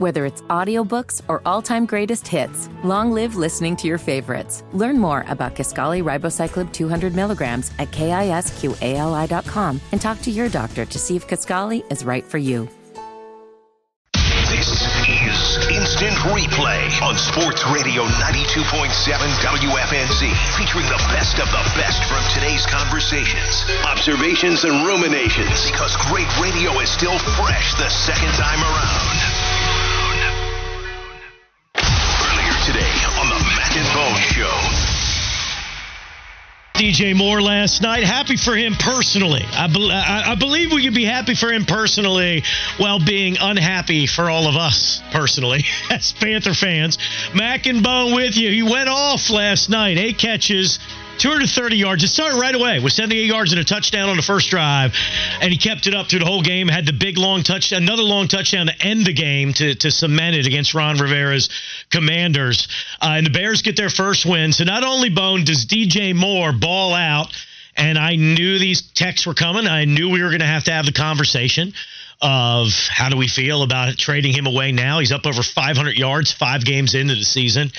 Whether it's audiobooks or all-time greatest hits, long live listening to your favorites. Learn more about Kisqali Ribociclib 200 milligrams at kisqali.com and talk to your doctor to see if Kisqali is right for you. This is Instant Replay on Sports Radio 92.7 WFNZ, featuring the best of the best from today's conversations, observations, and ruminations. Because great radio is still fresh the second time around. DJ Moore last night. Happy for him personally. I, be- I, believe we could be happy for him personally while being unhappy for all of us personally as Panther fans. Mac and Bone with you. He went off last night. Eight catches, 230 yards. It started right away with 78 yards and a touchdown on the first drive, and he kept it up through the whole game. Had the big long touchdown, another long touchdown to end the game to, to cement it against Ron Rivera's Commanders. Uh, and the Bears get their first win. So not only Bone does DJ Moore ball out, and I knew these texts were coming. I knew we were going to have to have the conversation of how do we feel about trading him away now. He's up over 500 yards five games into the season.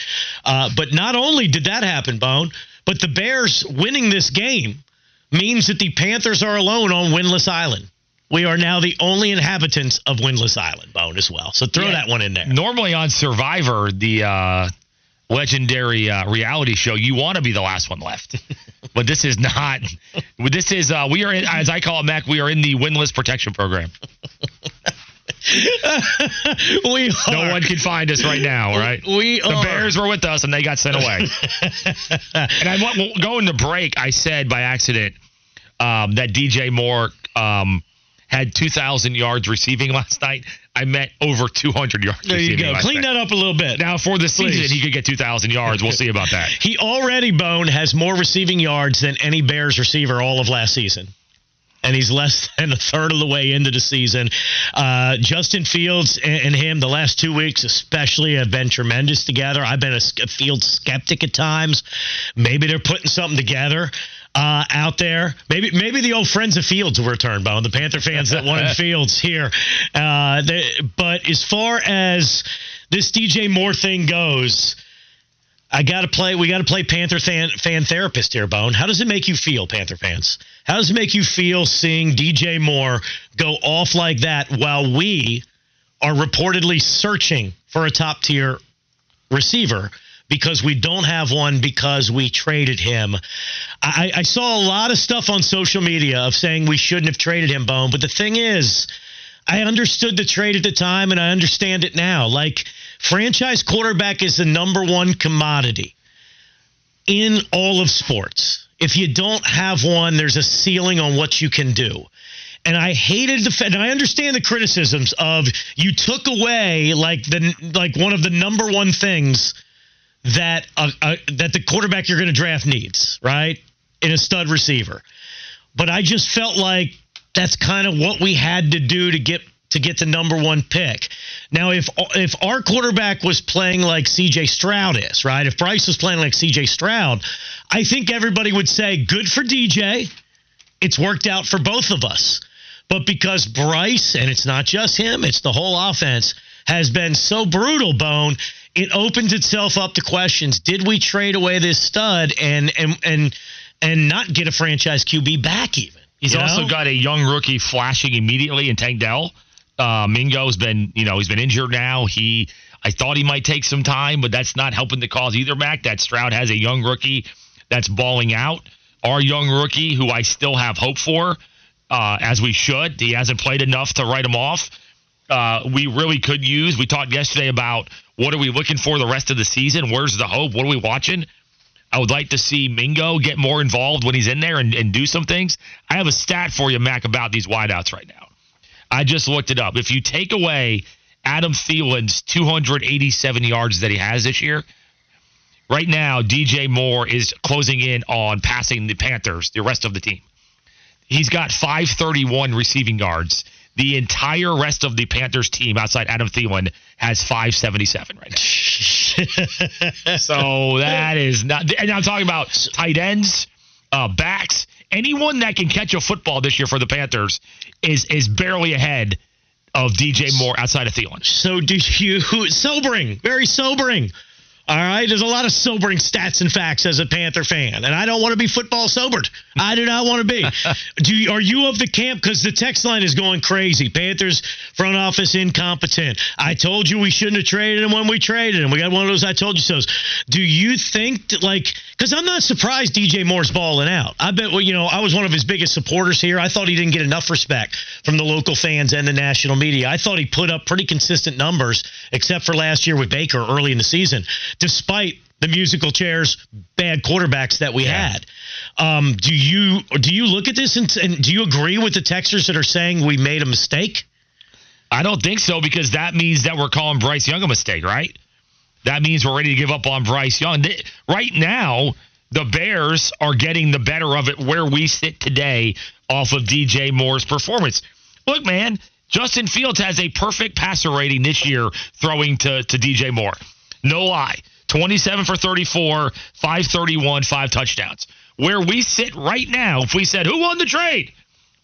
Uh, but not only did that happen, Bone. But the Bears winning this game means that the Panthers are alone on Winless Island. We are now the only inhabitants of Winless Island, Bone, as well. So throw yeah. that one in there. Normally on Survivor, the uh, legendary uh, reality show, you want to be the last one left. but this is not. This is, uh, we are, in, as I call it, Mac, we are in the Windless Protection Program. we are. No one can find us right now, right? We the are. Bears were with us and they got sent away. and I went going to break. I said by accident um, that DJ Moore um, had 2,000 yards receiving last night. I meant over 200 yards. There you go. Clean night. that up a little bit. Now for the season, Please. he could get 2,000 yards. We'll see about that. he already Bone has more receiving yards than any Bears receiver all of last season and he's less than a third of the way into the season. Uh, Justin Fields and, and, him, the last two weeks especially, have been tremendous together. I've been a, a Field skeptic at times. Maybe they're putting something together. Uh, out there. Maybe maybe the old friends of Fields will return, Bone. The Panther fans that wanted Fields here. Uh, they, but as far as this DJ Moore thing goes, I got to play. We got to play Panther fan, fan therapist here, Bone. How does it make you feel, Panther fans? How does it make you feel seeing DJ Moore go off like that while we are reportedly searching for a top tier receiver? Because we don't have one because we traded him. I, I, saw a lot of stuff on social media of saying we shouldn't have traded him, Bone. But the thing is, I understood the trade at the time and I understand it now. Like, franchise quarterback is the number one commodity in all of sports. If you don't have one, there's a ceiling on what you can do. And I hated the and I understand the criticisms of you took away like the like one of the number one things that that the quarterback you're going to draft needs, right? In a stud receiver. But I just felt like that's kind of what we had to do to get to get the number one pick. Now, if if our quarterback was playing like C.J. Stroud is, right? If Bryce was playing like C.J. Stroud, I think everybody would say, "Good for DJ. It's worked out for both of us." But because Bryce, and it's not just him, it's the whole offense, has been so brutal, Bone, it opens itself up to questions. Did we trade away this stud and and and and not get a franchise QB back even? He's you also know? got a young rookie flashing immediately in Tank Dell. Uh, Mingo's been, you know, he's been injured now. He, I thought he might take some time, but that's not helping the cause either, Mac. That Stroud has a young rookie that's balling out. Our young rookie, who I still have hope for, uh, as we should. He hasn't played enough to write him off. Uh, we really could use. We talked yesterday about what are we looking for the rest of the season? Where's the hope? What are we watching? I would like to see Mingo get more involved when he's in there and, and do some things. I have a stat for you, Mac, about these wideouts right now. I just looked it up. If you take away Adam Thielen's 287 yards that he has this year, right now DJ Moore is closing in on passing the Panthers, the rest of the team. He's got 531 receiving yards. The entire rest of the Panthers team outside Adam Thielen has 577 right now. so that is not, and I'm talking about tight ends, uh, backs, anyone that can catch a football this year for the Panthers is is barely ahead of DJ Moore outside of Thielen. So do you sobering, very sobering. All right, there's a lot of sobering stats and facts as a Panther fan, and I don't want to be football sobered. I do not want to be. do you, are you of the camp? Because the text line is going crazy. Panthers front office incompetent. I told you we shouldn't have traded him when we traded him. We got one of those I told you so's. Do you think that, like? Because I'm not surprised DJ Moore's balling out. I bet well, you know I was one of his biggest supporters here. I thought he didn't get enough respect from the local fans and the national media. I thought he put up pretty consistent numbers, except for last year with Baker early in the season despite the musical chairs bad quarterbacks that we yeah. had. Um, do you do you look at this and, and do you agree with the texters that are saying we made a mistake? I don't think so because that means that we're calling Bryce Young a mistake, right? That means we're ready to give up on Bryce Young. Right now, the Bears are getting the better of it where we sit today off of DJ Moore's performance. Look, man, Justin Fields has a perfect passer rating this year throwing to, to DJ Moore. No lie. 27 for 34, 531, five touchdowns. Where we sit right now, if we said, who won the trade?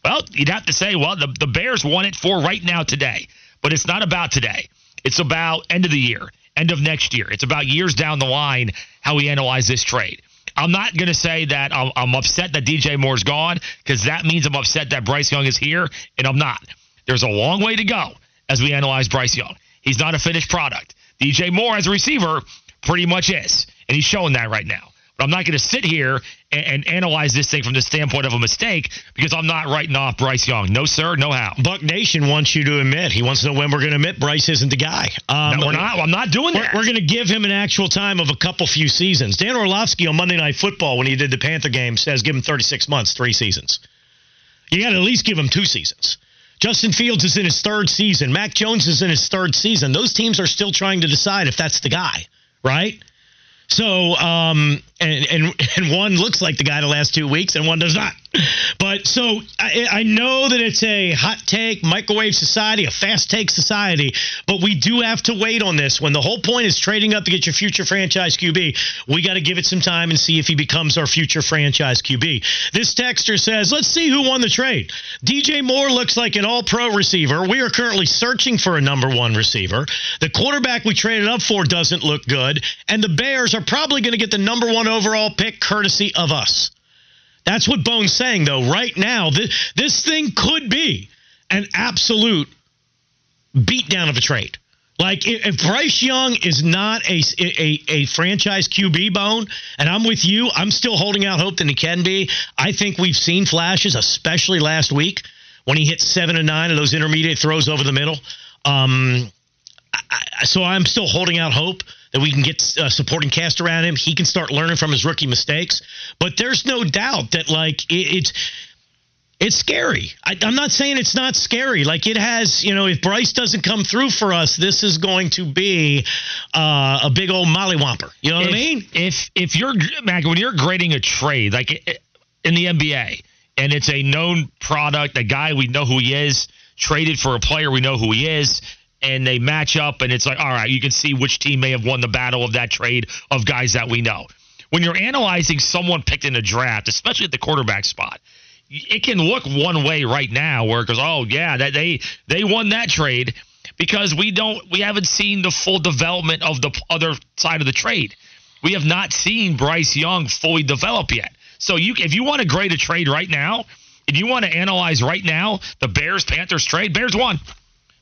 Well, you'd have to say, well, the, the Bears won it for right now today. But it's not about today. It's about end of the year, end of next year. It's about years down the line how we analyze this trade. I'm not going to say that I'm, I'm upset that DJ Moore's gone because that means I'm upset that Bryce Young is here, and I'm not. There's a long way to go as we analyze Bryce Young. He's not a finished product. DJ Moore as a receiver pretty much is, and he's showing that right now. But I'm not going to sit here and, and, analyze this thing from the standpoint of a mistake because I'm not writing off Bryce Young. No, sir, no how. Buck Nation wants you to admit. He wants to know when we're going to admit Bryce isn't the guy. Um, no, we're not. I'm not doing that. We're, we're going to give him an actual time of a couple few seasons. Dan Orlovsky on Monday Night Football, when he did the Panther game, says give him 36 months, three seasons. You got to at least give him two seasons. Justin Fields is in his third season. Mac Jones is in his third season. Those teams are still trying to decide if that's the guy, right? So, um, and, and and one looks like the guy the last two weeks, and one does not. But so I, I, know that it's a hot take, microwave society, a fast take society, but we do have to wait on this. When the whole point is trading up to get your future franchise QB, we got to give it some time and see if he becomes our future franchise QB. This texter says, let's see who won the trade. DJ Moore looks like an all pro receiver. We are currently searching for a number one receiver. The quarterback we traded up for doesn't look good, and the Bears are probably going to get the number one overall pick courtesy of us. That's what Bone's saying, though. Right now, this, this thing could be an absolute beatdown of a trade. Like if Bryce Young is not a, a, a franchise QB bone, and I'm with you, I'm still holding out hope that he can be. I think we've seen flashes, especially last week when he hit seven and nine of those intermediate throws over the middle. Um, I, so I'm still holding out hope that we can get a uh, supporting cast around him. He can start learning from his rookie mistakes. But there's no doubt that like it, it's it's scary. I, am not saying it's not scary. Like it has, you know, if Bryce doesn't come through for us, this is going to be uh, a big old mollywomper. You know what if, I mean? If if you're Mac, when you're grading a trade like in the NBA, and it's a known product, a guy we know who he is, traded for a player we know who he is and they match up, and it's like, all right, you can see which team may have won the battle of that trade of guys that we know. When you're analyzing someone picked in a draft, especially at the quarterback spot, it can look one way right now where it goes, oh yeah, that they they won that trade because we don't we haven't seen the full development of the other side of the trade. We have not seen Bryce Young fully develop yet. So you if you want to grade a trade right now, if you want to analyze right now the Bears Panthers trade, Bears won.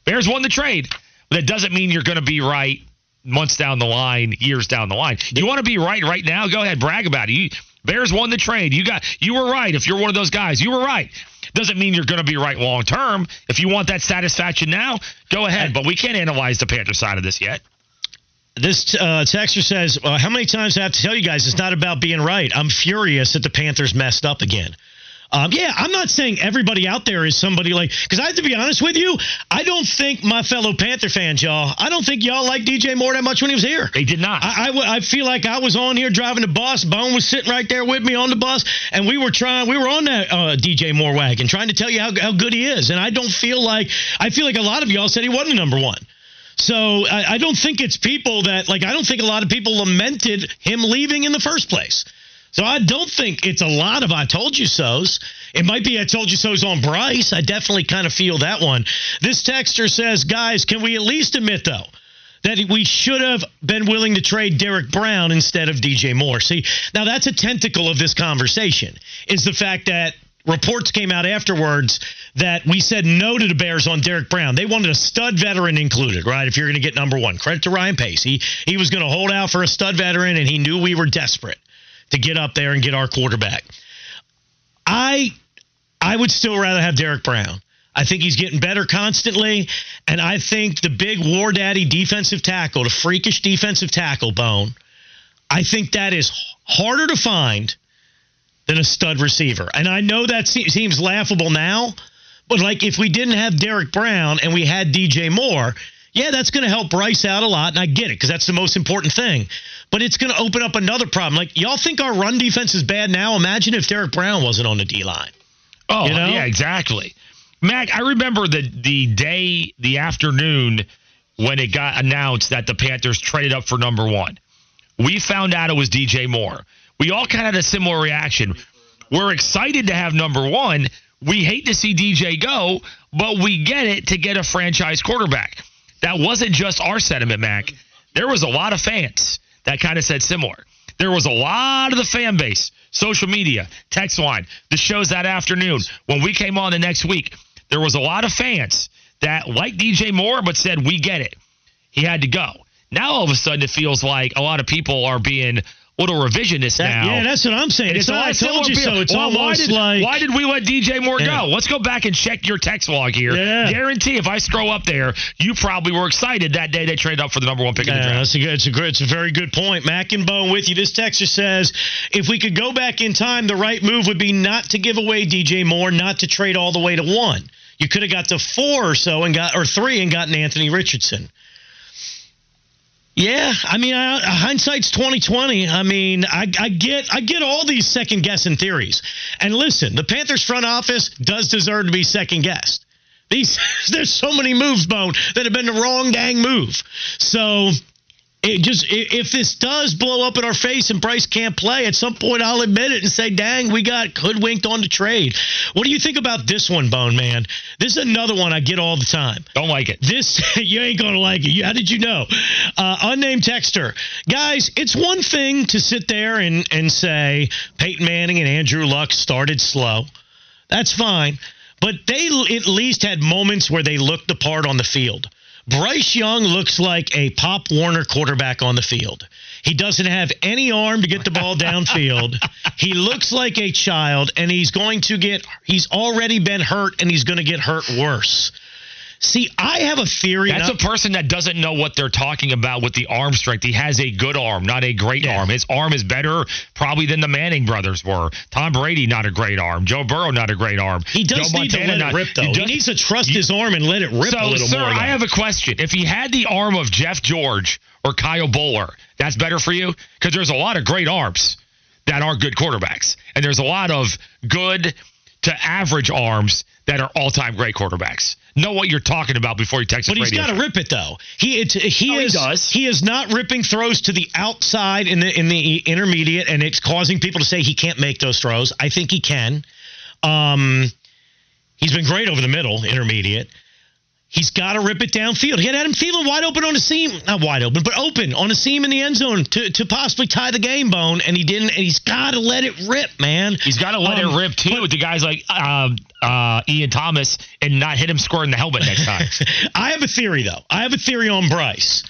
Bears won the trade. But it doesn't mean you're going to be right months down the line, years down the line. You want to be right right now? Go ahead, brag about it. You, Bears won the trade. You got you were right. If you're one of those guys, you were right. Doesn't mean you're going to be right long term. If you want that satisfaction now, go ahead. But we can't analyze the Panther side of this yet. This uh, texter says, uh, "How many times I have to tell you guys it's not about being right? I'm furious that the Panthers messed up again." Um, yeah, I'm not saying everybody out there is somebody like, because I have to be honest with you, I don't think my fellow Panther fans, y'all, I don't think y'all like DJ Moore that much when he was here. They did not. I, I, I feel like I was on here driving the bus. Bone was sitting right there with me on the bus, and we were trying, we were on that uh, DJ Moore wagon trying to tell you how, how good he is. And I don't feel like, I feel like a lot of y'all said he wasn't number one. So I, I don't think it's people that, like, I don't think a lot of people lamented him leaving in the first place. So I don't think it's a lot of I told you so's. It might be I told you so's on Bryce. I definitely kind of feel that one. This texter says, guys, can we at least admit, though, that we should have been willing to trade Derrick Brown instead of DJ Moore? See, now that's a tentacle of this conversation, is the fact that reports came out afterwards that we said no to the Bears on Derrick Brown. They wanted a stud veteran included, right? If you're going to get number one. Credit to Ryan Pace. He, he was going to hold out for a stud veteran, and he knew we were desperate to get up there and get our quarterback. I I would still rather have Derrick Brown. I think he's getting better constantly, and I think the big war daddy defensive tackle, the freakish defensive tackle bone, I think that is harder to find than a stud receiver. And I know that seems laughable now, but like if we didn't have Derrick Brown and we had DJ Moore, yeah, that's going to help Bryce out a lot, and I get it because that's the most important thing. But it's going to open up another problem. Like y'all think our run defense is bad now? Imagine if Derrick Brown wasn't on the D line. Oh, you know? yeah, exactly. Mac, I remember the the day, the afternoon when it got announced that the Panthers traded up for number one. We found out it was DJ Moore. We all kind of had a similar reaction. We're excited to have number one. We hate to see DJ go, but we get it to get a franchise quarterback that wasn't just our sentiment, Mac. There was a lot of fans that kind of said similar. There was a lot of the fan base, social media, text line, the shows that afternoon. When we came on the next week, there was a lot of fans that liked DJ Moore but said, We get it. He had to go. Now all of a sudden it feels like a lot of people are being little revisionist that, now. Yeah, that's what I'm saying. It's, all I told you so. It's well, almost why did, like why did we let DJ Moore yeah. go? Let's go back and check your text log here. Yeah. Guarantee if I scroll up there, you probably were excited that day they traded up for the number one pick yeah, in the draft. That's a good. It's a good. It's a very good point. Mac and Bone with you. This texter says if we could go back in time, the right move would be not to give away DJ Moore, not to trade all the way to one. You could have got to four or so and got or three and gotten Anthony Richardson. Yeah, I mean, uh, hindsight's twenty twenty. I mean, I, I get I get all these second guessing theories, and listen, the Panthers front office does deserve to be second guessed. These there's so many moves, Bone, that have been the wrong dang move. So it just if this does blow up in our face and Bryce can't play, at some point I'll admit it and say, "Dang, we got hoodwinked on the trade." What do you think about this one, Bone Man? This is another one I get all the time. Don't like it. This you ain't gonna like it. How did you know? Uh, unnamed texter, guys. It's one thing to sit there and and say Peyton Manning and Andrew Luck started slow. That's fine. But they at least had moments where they looked the part on the field. Bryce Young looks like a Pop Warner quarterback on the field. He doesn't have any arm to get the ball downfield. he looks like a child, and he's going to get, he's already been hurt, and he's going to get hurt worse. See, I have a theory. That's a person that doesn't know what they're talking about with the arm strength. He has a good arm, not a great yeah. arm. His arm is better probably than the Manning brothers were. Tom Brady, not a great arm. Joe Burrow, not a great arm. He does Joe need Montana, to let not, it rip, though. He, does, he, needs to trust you, his arm and let it rip so, a little sir, more. Though. I have a question. If he had the arm of Jeff George or Kyle Boller, that's better for you? Because there's a lot of great arms that aren't good quarterbacks. And there's a lot of good to average arms that are all-time great quarterbacks. Know what you're talking about before you text. But he's got to rip it though. He it, he oh, is he, does. he is not ripping throws to the outside in the in the intermediate, and it's causing people to say he can't make those throws. I think he can. Um, he's been great over the middle, intermediate. He's got to rip it downfield. He had Adam Thielen wide open on a seam, not wide open, but open on a seam in the end zone to, to possibly tie the game bone, and he didn't. And he's got to let it rip, man. He's got to let um, it rip too. But, with the guys like um, uh, Ian Thomas and not hit him square in the helmet next time. I have a theory though. I have a theory on Bryce,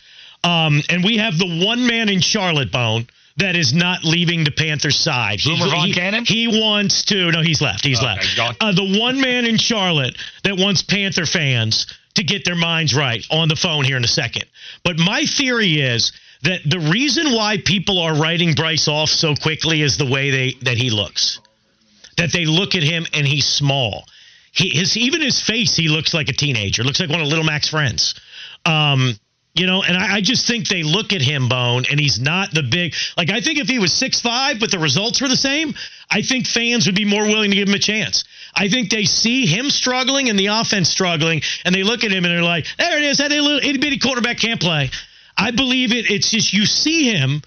um, and we have the one man in Charlotte bone that is not leaving the Panthers side. Boomer Von he, Cannon? He wants to. No, he's left. He's left. Uh, the one man in Charlotte that wants Panther fans to get their minds right on the phone here in a second. But my theory is that the reason why people are writing Bryce off so quickly is the way they that he looks. That they look at him and he's small. He his even his face he looks like a teenager. Looks like one of Little Mac's friends. Um, you know, and I, I, just think they look at him, Bone, and he's not the big. Like, I think if he was six five, but the results were the same, I think fans would be more willing to give him a chance. I think they see him struggling and the offense struggling, and they look at him and they're like, there it is. That little itty bitty quarterback can't play. I believe it. It's just you see him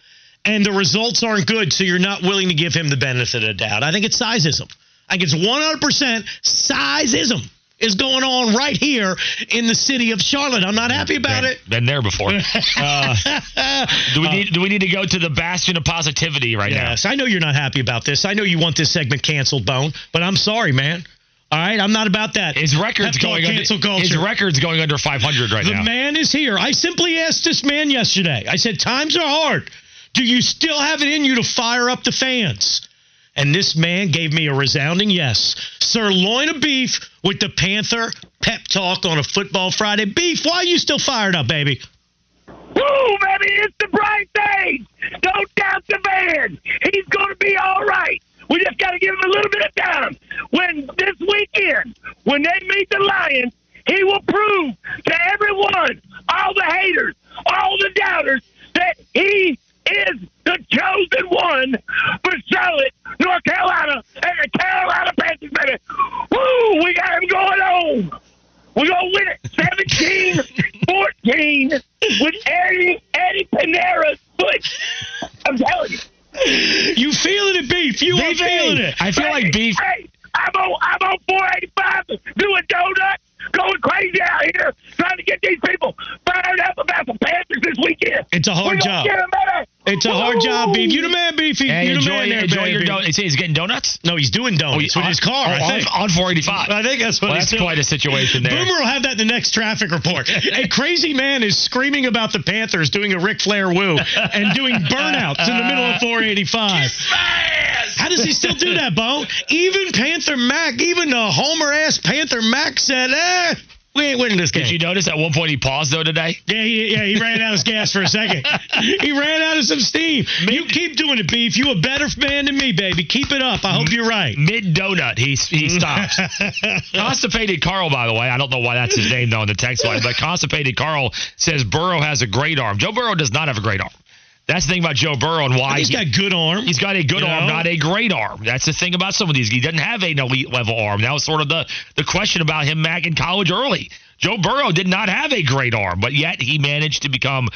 and the results aren't good, so you're not willing to give him the benefit of the doubt. I think it's sizeism. I think it's 100% sizeism is going on right here in the city of Charlotte. I'm not happy about been, it. Been there before. Uh, do we need do we need to go to the bastion of positivity right yes, now? Yes, I know you're not happy about this. I know you want this segment canceled, Bone, but I'm sorry, man. All right, I'm not about that. His record's going under, culture. His record's going under 500 right the now. The man is here. I simply asked this man yesterday. I said, "Times are hard. Do you still have it in you to fire up the fans?" And this man gave me a resounding yes. Sirloin of beef with the Panther pep talk on a football Friday. Beef, why are you still fired up, baby? Woo, baby, it's the bright days. Don't doubt the man. He's going to be all right. We just got to give him a little bit of time. When this weekend, when they meet the Lions, he will prove to everyone, all the haters, all the doubters, that he is the chosen one for Charlotte, North Carolina, and the Carolina Panthers, baby. Woo, we got him going on. We're going to win it 17 14 with Eddie, Eddie Piñeiro's foot. I'm telling you. You feeling it, Beef. You are feeling it. I feel hey, like Beef. Hey, I'm on, I'm on 485 doing donuts going crazy out here trying to get these people fired up about the Panthers this weekend. It's a hard job. It's a hard job, Beef. You the man, Beefy. Hey, you the enjoy, man there, enjoy baby. your donuts. He's getting donuts? No, he's doing donuts Oh, with oh, on, his car, oh, I think. On, on 485. I think that's what well, he's that's doing. quite a situation there. Boomer will have that in the next traffic report. a crazy man is screaming about the Panthers doing a Ric Flair woo and doing burnouts in the middle of 485. How does he still do that, Bo? Even Panther Mac, even the Homer ass Panther Mac said, eh, eh, we ain't winning this game. Did you notice at one point he paused though today? Yeah, he, yeah, he ran out of gas for a second. he ran out of some steam. you keep doing it, Beef. You a better man than me, baby. Keep it up. I hope you're right. Mid donut, he he stops. Constipated Carl, by the way, I don't know why that's his name though in the text line, but Constipated Carl says Burrow has a great arm. Joe Burrow does not have a great arm. That's the thing about Joe Burrow and why he's he, got good arm. He's got a good You arm, know? not a great arm. That's the thing about some of these. He doesn't have an elite level arm. That was sort of the the question about him back in college early. Joe Burrow did not have a great arm, but yet he managed to become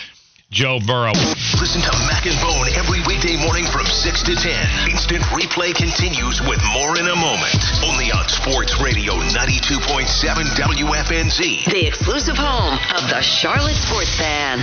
Joe Burrow. Listen to Mac and Bone every weekday morning from 6 to 10. Instant replay continues with more in a moment. Only on Sports Radio 92.7 WFNZ. The exclusive home of the Charlotte Sports Fan.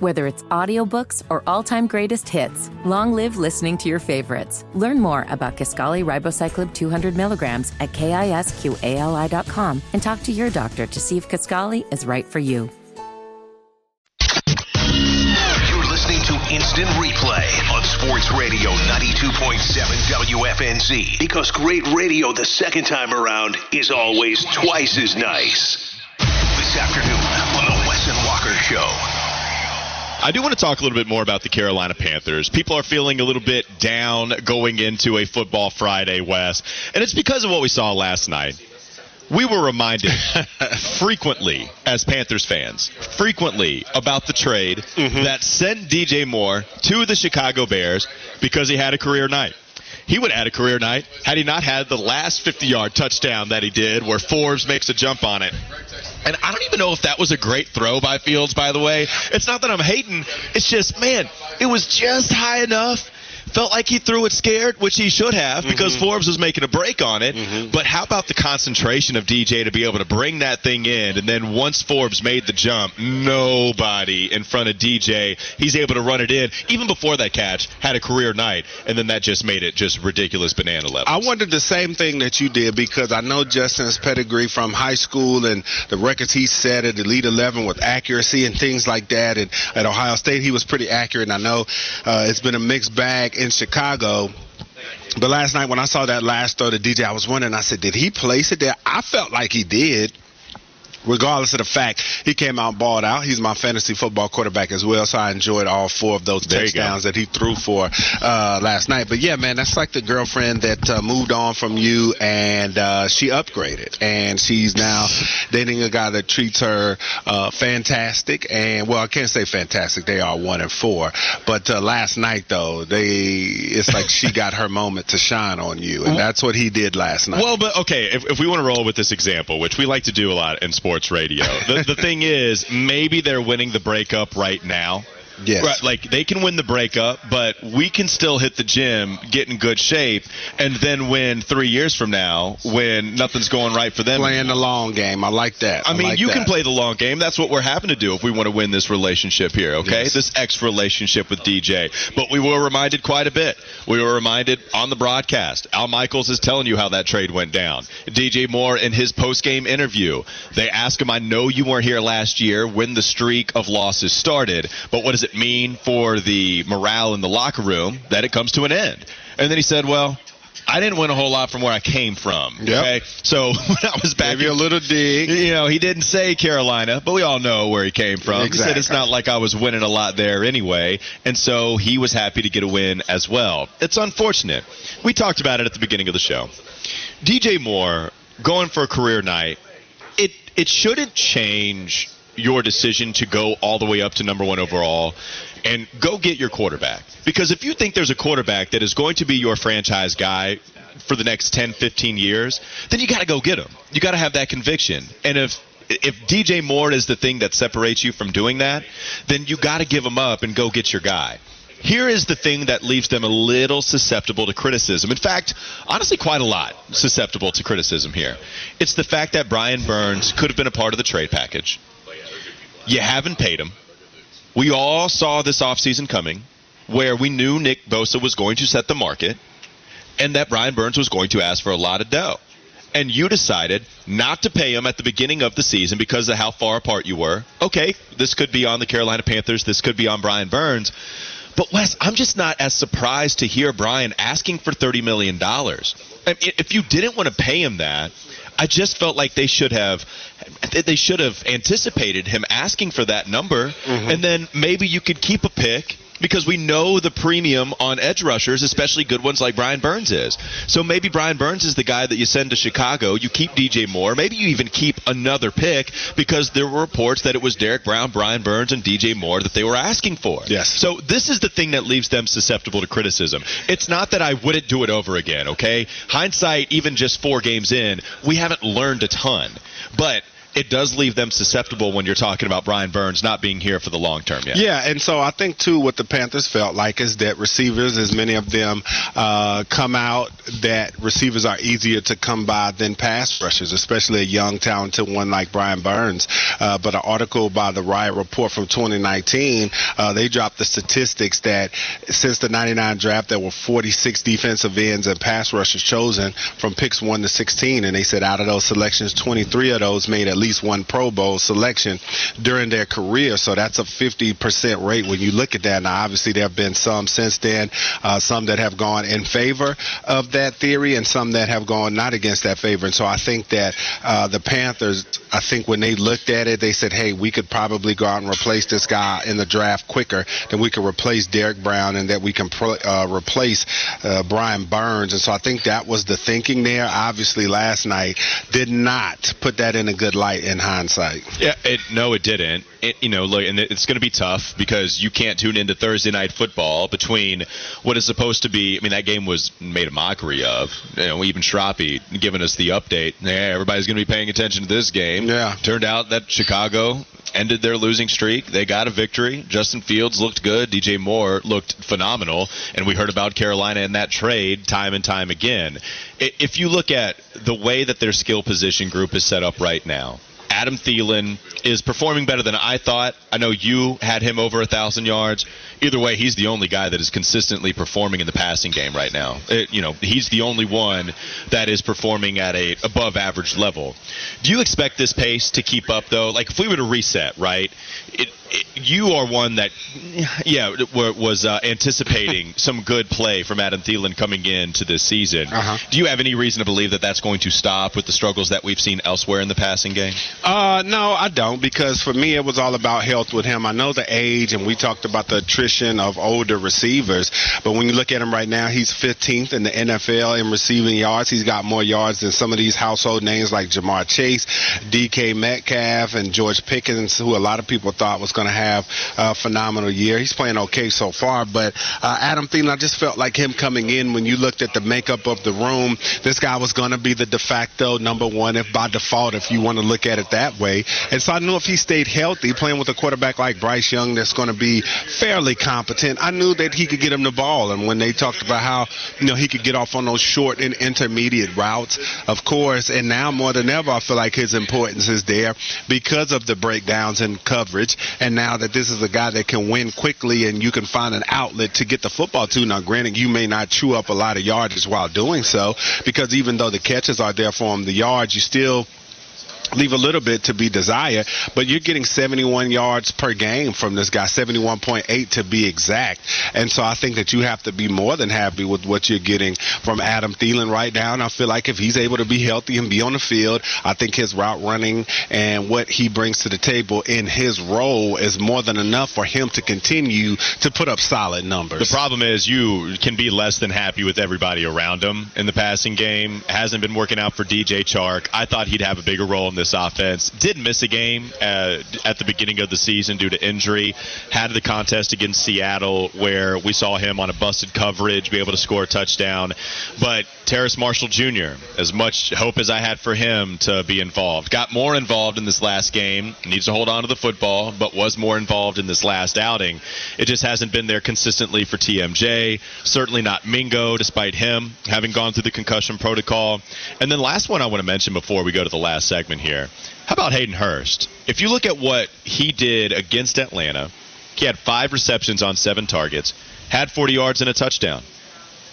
Whether it's audiobooks or all-time greatest hits, long live listening to your favorites. Learn more about Kisqali Ribociclib 200 milligrams at kisqali.com and talk to your doctor to see if Kisqali is right for you. You're listening to Instant Replay on Sports Radio 92.7 WFNZ. Because great radio the second time around is always twice as nice. This afternoon on the Wes and Walker Show. I do want to talk a little bit more about the Carolina Panthers. People are feeling a little bit down going into a football Friday, Wes, and it's because of what we saw last night. We were reminded frequently, as Panthers fans, frequently about the trade mm-hmm. that sent DJ Moore to the Chicago Bears because he had a career night. He would had a career night had he not had the last 50 yard touchdown that he did where Forbes makes a jump on it. And I don't even know if that was a great throw by Fields, by the way. It's not that I'm hating. It's just, man, it was just high enough. Felt like he threw it scared, which he should have because Forbes was making a break on it. But how about the concentration of DJ to be able to bring that thing in? And then once Forbes made the jump, nobody in front of DJ. He's able to run it in. Even before that catch, had a career night. And then that just made it just ridiculous banana level. I wondered the same thing that you did because I know Justin's pedigree from high school and the records he set at Elite 11 with accuracy and things like that. And at Ohio State, he was pretty accurate. And I know uh, it's been a mixed bag in Chicago. But last night when I saw that last throw to DJ, I was wondering, I said, did he place it there? I felt like he did. Regardless of the fact he came out and balled out. He's my fantasy football quarterback as well, so I enjoyed all four of those There touchdowns that he threw for uh, last night. But yeah, man, that's like the girlfriend that uh, moved on from you and uh, she upgraded, and she's now dating a guy that treats her uh, fantastic. And well, I can't say fantastic; they are one and four. But uh, last night, though, they it's like she got her moment to shine on you, and that's what he did last night. Well, but okay, if, if we want to roll with this example, which we like to do a lot in sports radio, the, the thing is, maybe they're winning the breakup right now. Yes. Right, like they can win the breakup, but we can still hit the gym, get in good shape, and then win three years from now when nothing's going right for them. Playing the long game, I like that. I mean, like you that. can play the long game. That's what we're having to do if we want to win this relationship here, okay? Yes. This ex relationship with DJ. But we were reminded quite a bit. We were reminded on the broadcast. Al Michaels is telling you how that trade went down. DJ Moore in his post game interview, they ask him, I know you weren't here last year when the streak of losses started, but what does it mean for the morale in the locker room that it comes to an end? And then he said, Well, I didn't win a whole lot from where I came from. Yep. Okay, so when I was back, Gave you a little dig. you know, he didn't say Carolina, but we all know where he came from. He said it's not like I was winning a lot there anyway, and so he was happy to get a win as well. It's unfortunate. We talked about it at the beginning of the show. DJ Moore going for a career night. It it shouldn't change your decision to go all the way up to number one overall and go get your quarterback. Because if you think there's a quarterback that is going to be your franchise guy for the next 10, 15 years, then you got to go get him. You got to have that conviction. And if if DJ Moore is the thing that separates you from doing that, then you got to give him up and go get your guy. Here is the thing that leaves them a little susceptible to criticism. In fact, honestly, quite a lot susceptible to criticism here. It's the fact that Brian Burns could have been a part of the trade package. You haven't paid him. We all saw this offseason coming where we knew Nick Bosa was going to set the market and that Brian Burns was going to ask for a lot of dough. And you decided not to pay him at the beginning of the season because of how far apart you were. Okay, this could be on the Carolina Panthers, this could be on Brian Burns. But Wes, I'm just not as surprised to hear Brian asking for $30 million. If you didn't want to pay him that, I just felt like they should have they should have anticipated him asking for that number. Mm-hmm. And then maybe you could keep a pick because we know the premium on edge rushers, especially good ones like Brian Burns is. So maybe Brian Burns is the guy that you send to Chicago. You keep DJ Moore. Maybe you even keep another pick because there were reports that it was Derrick Brown, Brian Burns, and DJ Moore that they were asking for. Yes. So this is the thing that leaves them susceptible to criticism. It's not that I wouldn't do it over again, okay? Hindsight, even just four games in, we haven't learned a ton. But it does leave them susceptible when you're talking about Brian Burns not being here for the long term yet. Yeah, and so I think too what the Panthers felt like is that receivers, as many of them uh, come out, that receivers are easier to come by than pass rushers, especially a young, talented one like Brian Burns. Uh, but an article by the Riot Report from 2019, uh, they dropped the statistics that since the 99 draft, there were 46 defensive ends and pass rushers chosen from picks 1 to 16, and they said out of those selections, 23 of those made at least one Pro Bowl selection during their career. So that's a 50% rate when you look at that. Now, obviously, there have been some since then, uh, some that have gone in favor of that theory and some that have gone not against that favor. And so I think that uh, the Panthers, I think when they looked at it, they said, hey, we could probably go out and replace this guy in the draft quicker than we could replace Derrick Brown and that we can pro- uh, replace uh, Brian Burns. And so I think that was the thinking there. Obviously, last night did not put that in a good light in hindsight. Yeah, it, no, it didn't. It, you know, look, and it's going to be tough because you can't tune into Thursday night football between what is supposed to be. I mean, that game was made a mockery of. You know, even Shroppy giving us the update. Yeah, everybody's going to be paying attention to this game. Yeah. Turned out that Chicago ended their losing streak. They got a victory. Justin Fields looked good. DJ Moore looked phenomenal. And we heard about Carolina in that trade time and time again. If you look at the way that their skill position group is set up right now, Adam Thielen is performing better than I thought. I know you had him over a thousand yards. Either way, he's the only guy that is consistently performing in the passing game right now. It- you know, he's the only one that is performing at a above average level. Do you expect this pace to keep up though? Like if we were to reset, right? It, you are one that, yeah, was uh, anticipating some good play from Adam Thielen coming into this season. Uh-huh. Do you have any reason to believe that that's going to stop with the struggles that we've seen elsewhere in the passing game? Uh, no, I don't, because for me it was all about health with him. I know the age, and we talked about the attrition of older receivers, but when you look at him right now, he's 15th in the NFL in receiving yards. He's got more yards than some of these household names like Ja'Marr Chase, DK Metcalf, and George Pickens, who a lot of people thought was going to have a phenomenal year. He's playing okay so far, but uh, Adam Thielen, I just felt like him coming in when you looked at the makeup of the room, this guy was going to be the de facto number one, if by default, if you want to look at it that way. And so I knew if he stayed healthy, playing with a quarterback like Bryce Young that's going to be fairly competent, I knew that he could get him the ball. And when they talked about how, you know, he could get off on those short and intermediate routes, of course, and now more than ever, I feel like his importance is there because of the breakdowns in coverage. And now that this is a guy that can win quickly and you can find an outlet to get the football to. Now, granted, you may not chew up a lot of yardage while doing so because even though the catches are there for him, the yards, you still leave a little bit to be desired, but you're getting 71 yards per game from this guy, 71.8 to be exact. And so I think that you have to be more than happy with what you're getting from Adam Thielen right now. And I feel like if he's able to be healthy and be on the field, I think his route running and what he brings to the table in his role is more than enough for him to continue to put up solid numbers. The problem is you can be less than happy with everybody around him in the passing game. Hasn't been working out for DJ Chark. I thought he'd have a bigger role in this offense. Did miss a game uh, at the beginning of the season due to injury. Had the contest against Seattle where we saw him on a busted coverage be able to score a touchdown. But Terrace Marshall Jr., as much hope as I had for him to be involved, got more involved in this last game. Needs to hold on to the football, but was more involved in this last outing. It just hasn't been there consistently for TMJ. Certainly not Mingo, despite him having gone through the concussion protocol. And then last one I want to mention before we go to the last segment here. How about Hayden Hurst? If you look at what he did against Atlanta, he had five receptions on seven targets, had 40 yards and a touchdown.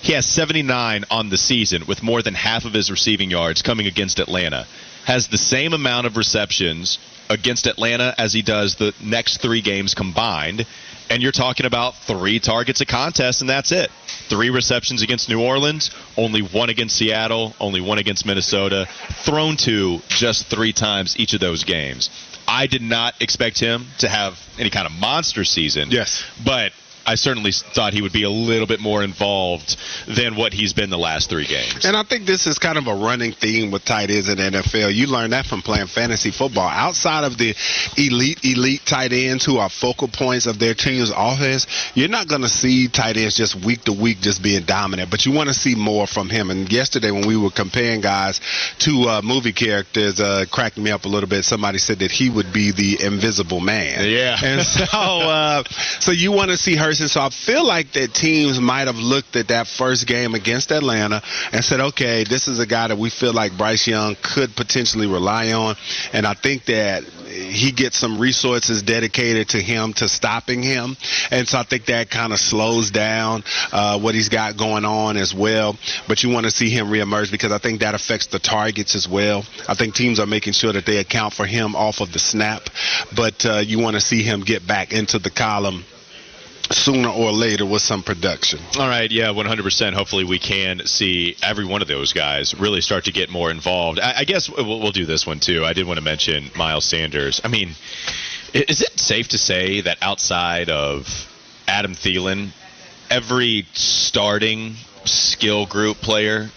He has 79 on the season, with more than half of his receiving yards coming against Atlanta. Has the same amount of receptions against Atlanta as he does the next three games combined. And you're talking about three targets a contest, and that's it. Three receptions against New Orleans, only one against Seattle, only one against Minnesota, thrown to just three times each of those games. I did not expect him to have any kind of monster season. Yes. But I certainly thought he would be a little bit more involved than what he's been the last three games. And I think this is kind of a running theme with tight ends in the NFL. You learn that from playing fantasy football. Outside of the elite, elite tight ends who are focal points of their team's offense, you're not going to see tight ends just week to week just being dominant, but you want to see more from him. And yesterday when we were comparing guys to uh, movie characters, uh, cracked me up a little bit. Somebody said that he would be the invisible man. Yeah. And so, uh, so you want to see her person. So I feel like that teams might have looked at that first game against Atlanta and said, okay, this is a guy that we feel like Bryce Young could potentially rely on. And I think that he gets some resources dedicated to him to stopping him. And so I think that kind of slows down uh, what he's got going on as well. But you want to see him reemerge because I think that affects the targets as well. I think teams are making sure that they account for him off of the snap. But uh, you want to see him get back into the column sooner or later with some production. All right, yeah, 100%. Hopefully, we can see every one of those guys really start to get more involved. I, I guess we'll, we'll, do this one too. I did want to mention Miles Sanders. I mean, is it safe to say that outside of Adam Thielen, every starting skill group player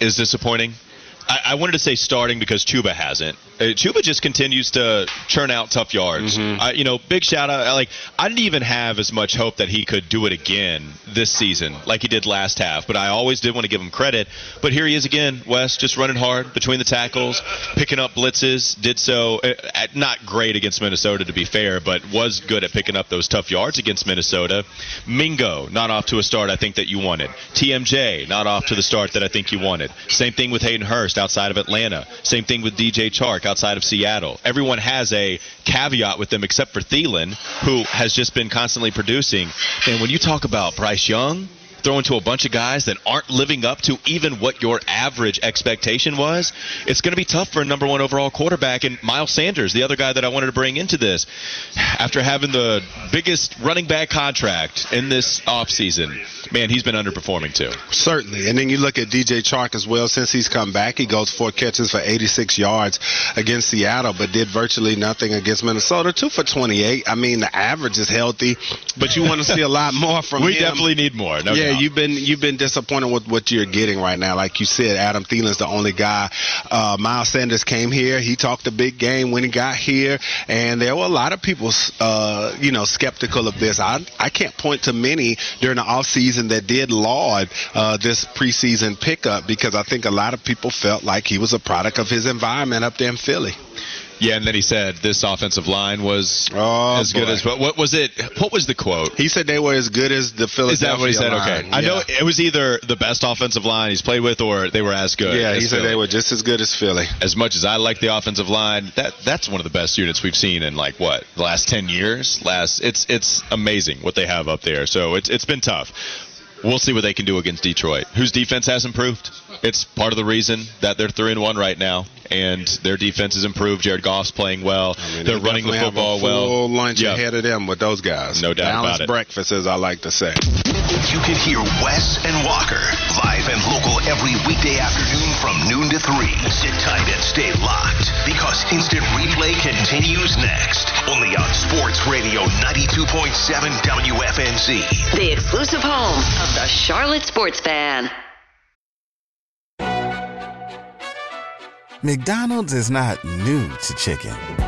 is disappointing? I, I wanted to say starting because Chuba hasn't. Uh, Chuba just continues to churn out tough yards. Mm-hmm. Uh, you know, big shout out. Like I didn't even have as much hope that he could do it again this season, like he did last half. But I always did want to give him credit. But here he is again, Wes, just running hard between the tackles, picking up blitzes. Did so uh, at, not great against Minnesota, to be fair, but was good at picking up those tough yards against Minnesota. Mingo not off to a start I think that you wanted. TMJ not off to the start that I think you wanted. Same thing with Hayden Hurst outside of Atlanta. Same thing with DJ Chark outside of Seattle. Everyone has a caveat with them except for Thielen, who has just been constantly producing. And when you talk about Bryce Young, throwing to a bunch of guys that aren't living up to even what your average expectation was, it's going to be tough for a number one overall quarterback. And Miles Sanders, the other guy that I wanted to bring into this, after having the biggest running back contract in this offseason, man, he's been underperforming too. Certainly. And then you look at DJ Chark as well. Since he's come back, he goes four catches for 86 yards against Seattle, but did virtually nothing against Minnesota. Two for 28. I mean, the average is healthy, but you want to see a lot more from we him. definitely need more. No yeah, doubt. you've been you've been disappointed with what you're getting right now. Like you said, Adam Thielen's the only guy. Uh, Miles Sanders came here. He talked a big game when he got here, and there were a lot of people, uh, you know, skeptical of this. I I can't point to many during the offseason that did laud uh, this preseason pickup because I think a lot of people felt like he was a product of his environment up there in Philly. Yeah, and then he said this offensive line was Oh, as good as what, what was it? What was the quote? He said they were as good as the Philadelphia Is that what he said? line. Okay, I know it was either the best offensive line he's played with, or they were as good. Yeah, as he said Philly. they were just as good as Philly. As much as I like the offensive line, that that's one of the best units we've seen in like what the last ten years. Last, it's it's amazing what they have up there. So it's it's been tough. We'll see what they can do against Detroit, whose defense has improved. It's part of the reason that they're three and one right now, and their defense has improved. Jared Goff's playing well. I mean, they're they running the definitely have a football well. Full lunch Yeah. ahead of them with those guys. No doubt Balanced about it. breakfast, as I like to say. You can hear Wes and Walker live and local every weekday afternoon from noon to 3. Sit tight and stay locked because instant replay continues next. Only on Sports Radio 92.7 WFNZ. The exclusive home of the Charlotte Sports Fan. McDonald's is not new to chicken.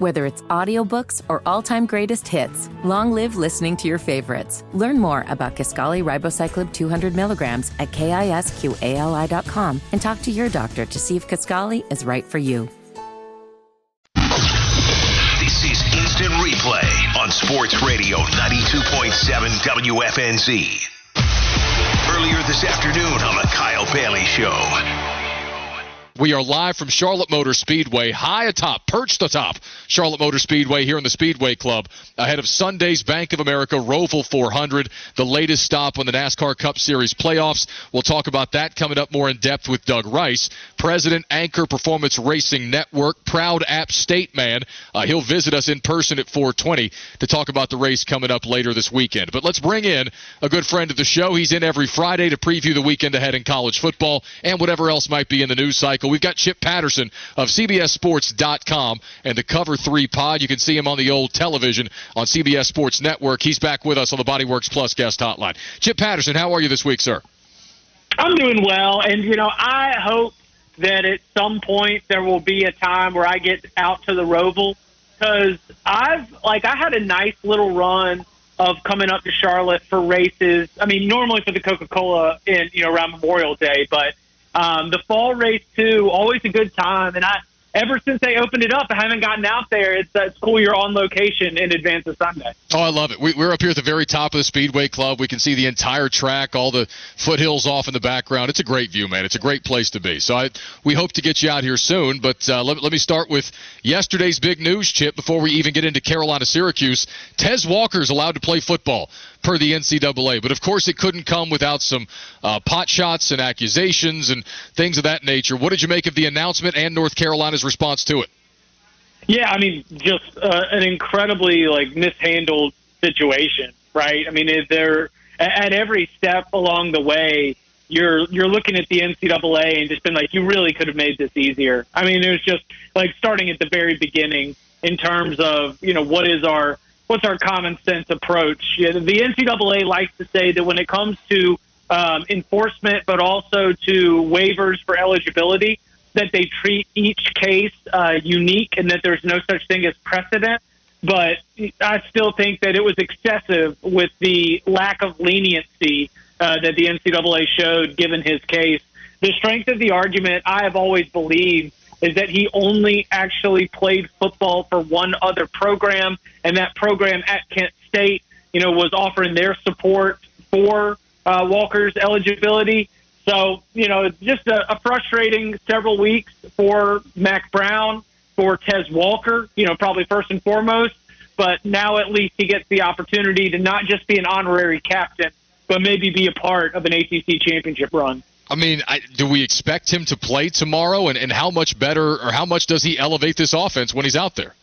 Whether it's audiobooks or all-time greatest hits, long live listening to your favorites. Learn more about Kisqali Ribociclib 200 milligrams at kisqali.com and talk to your doctor to see if Kisqali is right for you. This is Instant Replay on Sports Radio 92.7 WFNZ. Earlier this afternoon on the Kyle Bailey Show. We are live from Charlotte Motor Speedway, high atop, perched atop Charlotte Motor Speedway here in the Speedway Club, ahead of Sunday's Bank of America Roval 400, the latest stop on the NASCAR Cup Series playoffs. We'll talk about that coming up more in depth with Doug Rice, President, Anchor Performance Racing Network, proud App State man. Uh, he'll visit us in person at 420 to talk about the race coming up later this weekend. But let's bring in a good friend of the show. He's in every Friday to preview the weekend ahead in college football and whatever else might be in the news cycle. We've got Chip Patterson of CBSSports.com and the Cover 3 pod. You can see him on the old television on CBS Sports Network. He's back with us on the Bodyworks Plus guest hotline. Chip Patterson, how are you this week, sir? I'm doing well, and you know, I hope that at some point there will be a time where I get out to the Roval because I've like I had a nice little run of coming up to Charlotte for races. I mean, normally for the Coca Cola in you know around Memorial Day, but um, the fall race too, always a good time. And I ever since they opened it up, I haven't gotten out there. It's it's cool. You're on location in advance of Sunday. Oh, I love it. We, we're up here at the very top of the Speedway Club. We can see the entire track, all the foothills off in the background. It's a great view, man. It's a great place to be. So I, we hope to get you out here soon. But uh, let, let me start with yesterday's big news, Chip, before we even get into Carolina Syracuse. Tez Walker's allowed to play football per the NCAA. But of course, it couldn't come without some uh, pot shots and accusations and things of that nature. What did you make of the announcement and North Carolina's response to it? Yeah, I mean, just uh, an incredibly like mishandled situation, right? I mean, is there at every step along the way, you're you're looking at the NCAA and just been like, you really could have made this easier. I mean, it was just like starting at the very beginning in terms of you know what is our what's our common sense approach. The NCAA likes to say that when it comes to um, enforcement, but also to waivers for eligibility, that they treat each case uh, unique and that there's no such thing as precedent. But I still think that it was excessive with the lack of leniency uh, that the NCAA showed given his case. the strength of the argument I have always believed is that he only actually played football for one other program, and that program at Kent State, you know, was offering their support for uh, Walker's eligibility. So, you know, just a, a frustrating several weeks for Mack Brown, for Tez Walker, you know, probably first and foremost. But now at least he gets the opportunity to not just be an honorary captain, but maybe be a part of an ACC championship run. I mean, I, do we expect him to play tomorrow? And, and how much better or how much does he elevate this offense when he's out there?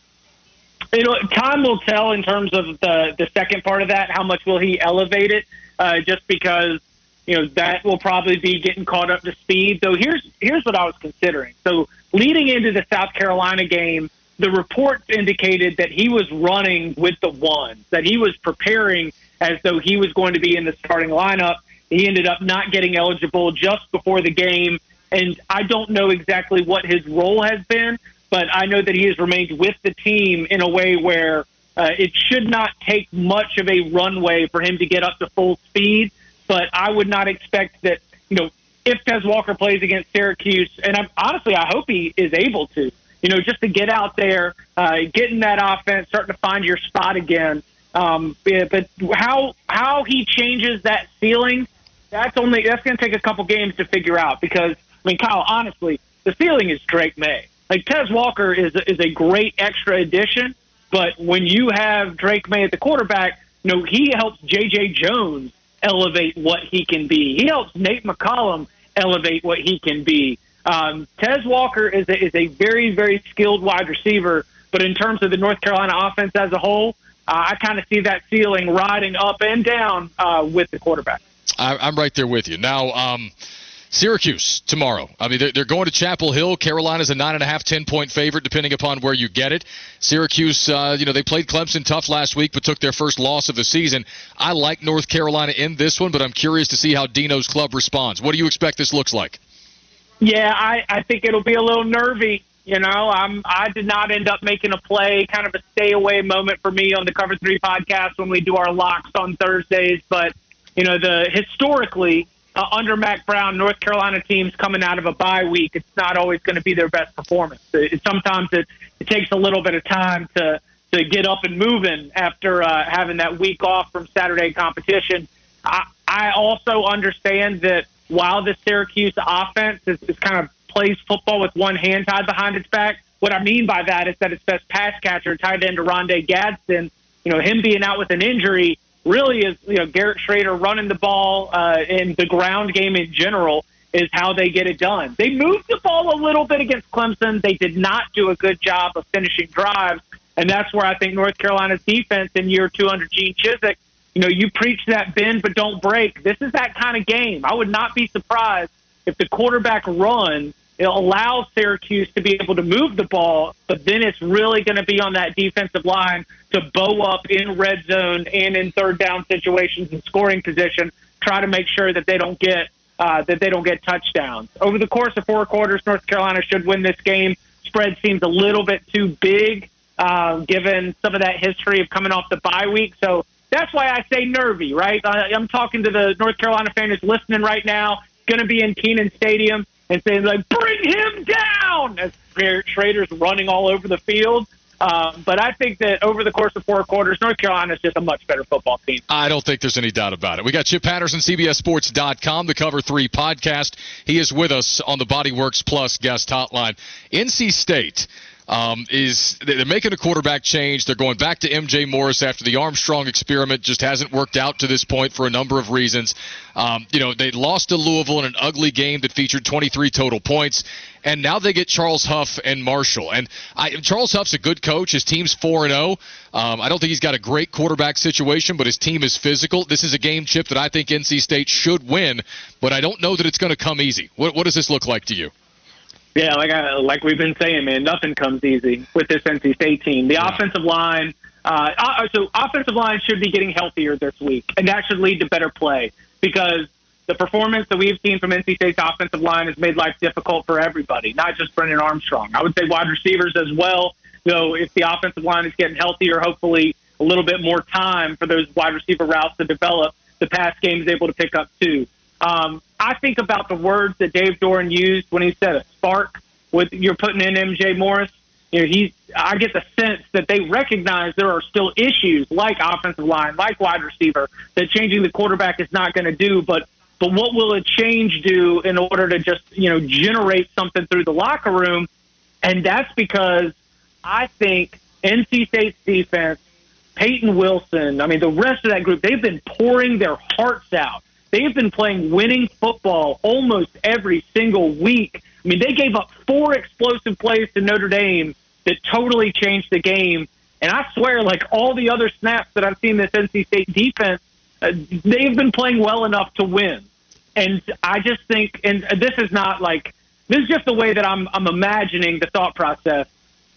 You know, time will tell in terms of the the second part of that. How much will he elevate it? Uh, just because you know that will probably be getting caught up to speed. So here's here's what I was considering. So leading into the South Carolina game, the reports indicated that he was running with the ones, that he was preparing as though he was going to be in the starting lineup. He ended up not getting eligible just before the game, and I don't know exactly what his role has been, but I know that he has remained with the team in a way where uh, it should not take much of a runway for him to get up to full speed. But I would not expect that, you know, if Tez Walker plays against Syracuse, and I'm, honestly, I hope he is able to, you know, just to get out there, uh, get in that offense, starting to find your spot again. Um, but how how he changes that ceiling, that's only that's going to take a couple games to figure out. Because I mean, Kyle, honestly, the ceiling is Drake Maye. Like Tez Walker is is a great extra addition, but when you have Drake Maye at the quarterback, you know he helps J.J. Jones elevate what he can be. He helps Nate McCollum elevate what he can be. Um, Tez Walker is a, is a very very skilled wide receiver, but in terms of the North Carolina offense as a whole, uh, I kind of see that ceiling riding up and down uh, with the quarterback. I, am right there with you. Now, um, Syracuse tomorrow. I mean, they're, they're, going to Chapel Hill. Carolina's a nine and a half, ten point favorite, depending upon where you get it. Syracuse, uh, you know, they played Clemson tough last week, but took their first loss of the season. I like North Carolina in this one, but I'm curious to see how Dino's club responds. What do you expect this looks like? Yeah, I, I think it'll be a little nervy. You know, I'm I did not end up making a play, kind of a stay away moment for me on the Cover Three podcast when we do our locks on Thursdays. But you know, the historically uh, under Mack Brown, North Carolina teams coming out of a bye week, it's not always going to be their best performance. It, sometimes it, it takes a little bit of time to to get up and moving after uh, having that week off from Saturday competition. I, I also understand that while the Syracuse offense is, is kind of plays football with one hand tied behind its back. What I mean by that is that its best pass catcher, tight end Oronde Gadsden, you know, him being out with an injury really is, you know, Garrett Shrader running the ball uh, in the ground game in general is how they get it done. They moved the ball a little bit against Clemson. They did not do a good job of finishing drives. And that's where I think North Carolina's defense in year two under Gene Chizik, you know, you preach that bend but don't break. This is that kind of game. I would not be surprised if the quarterback runs it allows Syracuse to be able to move the ball, but then it's really going to be on that defensive line to bow up in red zone and in third down situations and scoring position, try to make sure that they don't get uh, that they don't get touchdowns. Over the course of four quarters, North Carolina should win this game. Spread seems a little bit too big, uh, given some of that history of coming off the bye week. So that's why I say nervy, right? I'm talking to the North Carolina fan who's listening right now. Going to be in Kenan Stadium and saying like, "Bring him down!" as Shrader's running all over the field. Um, but I think that over the course of four quarters, North Carolina is just a much better football team. I don't think there's any doubt about it. We got Chip Patterson, CBSSports.com, the Cover 3 podcast. He is with us on the Bodyworks Plus guest hotline. NC State um, is they're making a quarterback change. They're going back to MJ Morris after the Armstrong experiment just hasn't worked out to this point for a number of reasons. Um, you know, they lost to Louisville in an ugly game that featured 23 total points, and now they get Charles Huff and Marshall. And I, Charles Huff's a good coach. His team's four and zero. Oh. Um, I don't think he's got a great quarterback situation, but his team is physical. This is a game chip that I think NC State should win, but I don't know that it's going to come easy. What, what does this look like to you? Yeah, like I, like we've been saying, man, nothing comes easy with this NC State team. The yeah. offensive line, uh, uh, so offensive line should be getting healthier this week, and that should lead to better play because the performance that we've seen from NC State's offensive line has made life difficult for everybody, not just Brennan Armstrong. I would say wide receivers as well. So if the offensive line is getting healthier, hopefully a little bit more time for those wide receiver routes to develop, the pass game is able to pick up too. Um, I think about the words that Dave Doeren used when he said a spark with you're putting in MJ Morris. You know, he's. I get the sense that they recognize there are still issues like offensive line, like wide receiver, that changing the quarterback is not going to do. But but what will a change do in order to just you know generate something through the locker room? And that's because I think NC State's defense, Peyton Wilson, I mean the rest of that group, they've been pouring their hearts out. They've been playing winning football almost every single week. I mean, they gave up four explosive plays to Notre Dame that totally changed the game. And I swear, like all the other snaps that I've seen this NC State defense, uh, they've been playing well enough to win. And I just think, and this is not like this is just the way that I'm I'm imagining the thought process.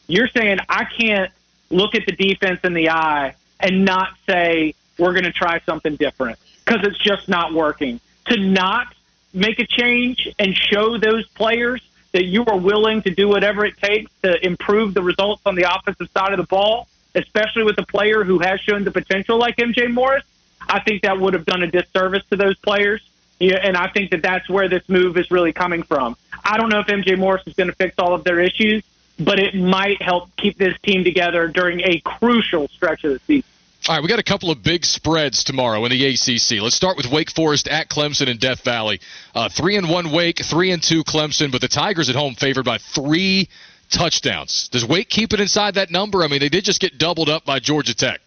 You're saying I can't look at the defense in the eye and not say we're going to try something different because it's just not working. To not make a change and show those players that you are willing to do whatever it takes to improve the results on the offensive side of the ball, especially with a player who has shown the potential like MJ Morris, I think that would have done a disservice to those players. Yeah, and I think that that's where this move is really coming from. I don't know if MJ Morris is going to fix all of their issues, but it might help keep this team together during a crucial stretch of the season. All right, we got a couple of big spreads tomorrow in the ACC. Let's start with Wake Forest at Clemson in Death Valley. Uh, three and one Wake, three and two Clemson, but the Tigers at home favored by three touchdowns. Does Wake keep it inside that number? I mean, they did just get doubled up by Georgia Tech.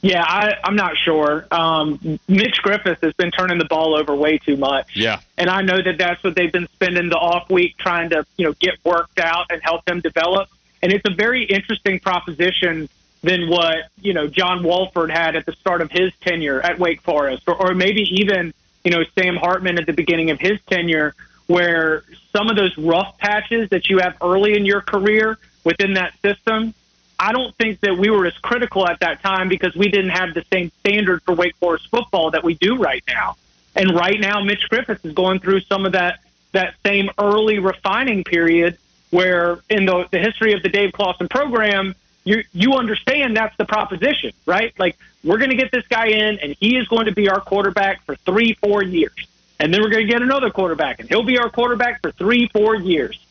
Yeah, I, I'm not sure. Um, Mitch Griffis has been turning the ball over way too much. Yeah, and I know that that's what they've been spending the off week trying to you know get worked out and help them develop. And it's a very interesting proposition than what you know John Wolford had at the start of his tenure at Wake Forest, or, or maybe even you know Sam Hartman at the beginning of his tenure, where some of those rough patches that you have early in your career within that system. I don't think that we were as critical at that time because we didn't have the same standard for Wake Forest football that we do right now. And right now, Mitch Griffis is going through some of that that same early refining period where in the, the history of the Dave Clawson program, you you understand that's the proposition, right? Like we're going to get this guy in, and he is going to be our quarterback for three, four years, and then we're going to get another quarterback, and he'll be our quarterback for three, four years.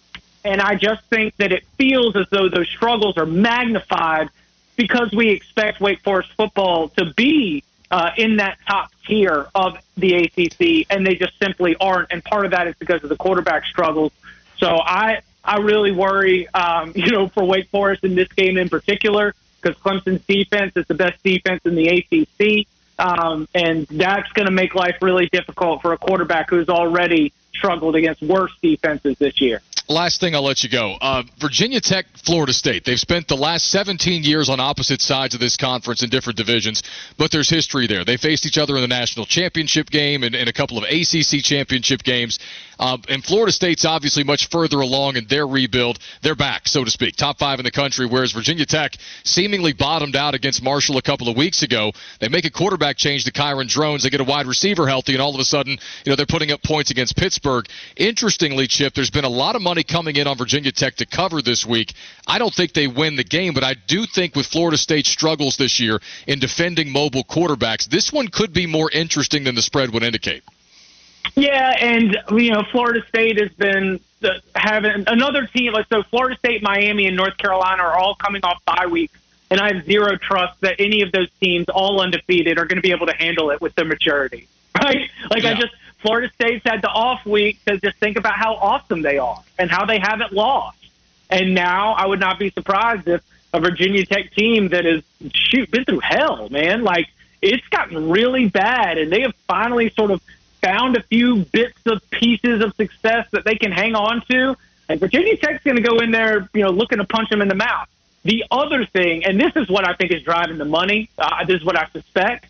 And I just think that it feels as though those struggles are magnified because we expect Wake Forest football to be uh, in that top tier of the ACC, and they just simply aren't. And part of that is because of the quarterback struggles. So I I really worry, um, you know, for Wake Forest in this game in particular, because Clemson's defense is the best defense in the ACC. Um, and that's going to make life really difficult for a quarterback who's already struggled against worse defenses this year last thing I'll let you go. Uh, Virginia Tech, Florida State. They've spent the last 17 years on opposite sides of this conference in different divisions, but there's history there. They faced each other in the national championship game and, and a couple of ACC championship games. Uh, and Florida State's obviously much further along in their rebuild. They're back, so to speak, top five in the country. Whereas Virginia Tech seemingly bottomed out against Marshall a couple of weeks ago. They make a quarterback change to Kyron Drones. They get a wide receiver healthy, and all of a sudden, you know, they're putting up points against Pittsburgh. Interestingly, Chip, there's been a lot of money coming in on Virginia Tech to cover this week. I don't think they win the game, but I do think with Florida State's struggles this year in defending mobile quarterbacks, this one could be more interesting than the spread would indicate. Yeah, and you know, Florida State has been having another team. Like so, Florida State, Miami, and North Carolina are all coming off bye weeks, and I have zero trust that any of those teams, all undefeated, are going to be able to handle it with their maturity. Right? Like yeah. I just Florida State's had the off week to just think about how awesome they are and how they haven't lost. And now I would not be surprised if a Virginia Tech team that is shoot been through hell, man. Like it's gotten really bad, and they have finally sort of found a few bits of pieces of success that they can hang on to. And Virginia Tech's going to go in there, you know, looking to punch them in the mouth. The other thing, and this is what I think is driving the money. Uh, this is what I suspect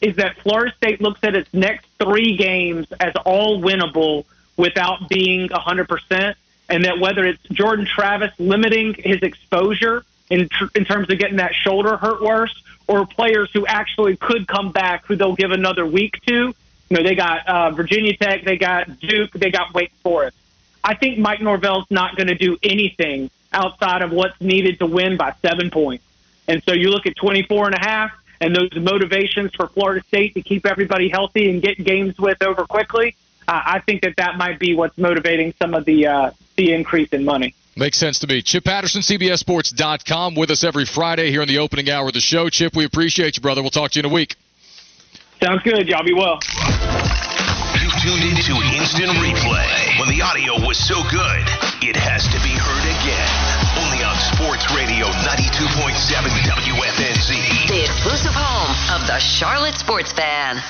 is that Florida State looks at its next three games as all winnable without being 100%, and that whether it's Jordan Travis limiting his exposure in, tr- in terms of getting that shoulder hurt worse, or players who actually could come back who they'll give another week to. You know, they got uh, Virginia Tech, they got Duke, they got Wake Forest. I think Mike Norvell's not going to do anything outside of what's needed to win by seven points. And so you look at 24 and a half, and those motivations for Florida State to keep everybody healthy and get games with over quickly, uh, I think that that might be what's motivating some of the uh, the increase in money. Makes sense to me. Chip Patterson, CBSSports.com, with us every Friday here in the opening hour of the show. Chip, we appreciate you, brother. We'll talk to you in a week. Sounds good. Y'all be well. Tuned into Instant Replay. When the audio was so good, it has to be heard again. Only on Sports Radio 92.7 WFNZ. The exclusive home of the Charlotte Sports Fan.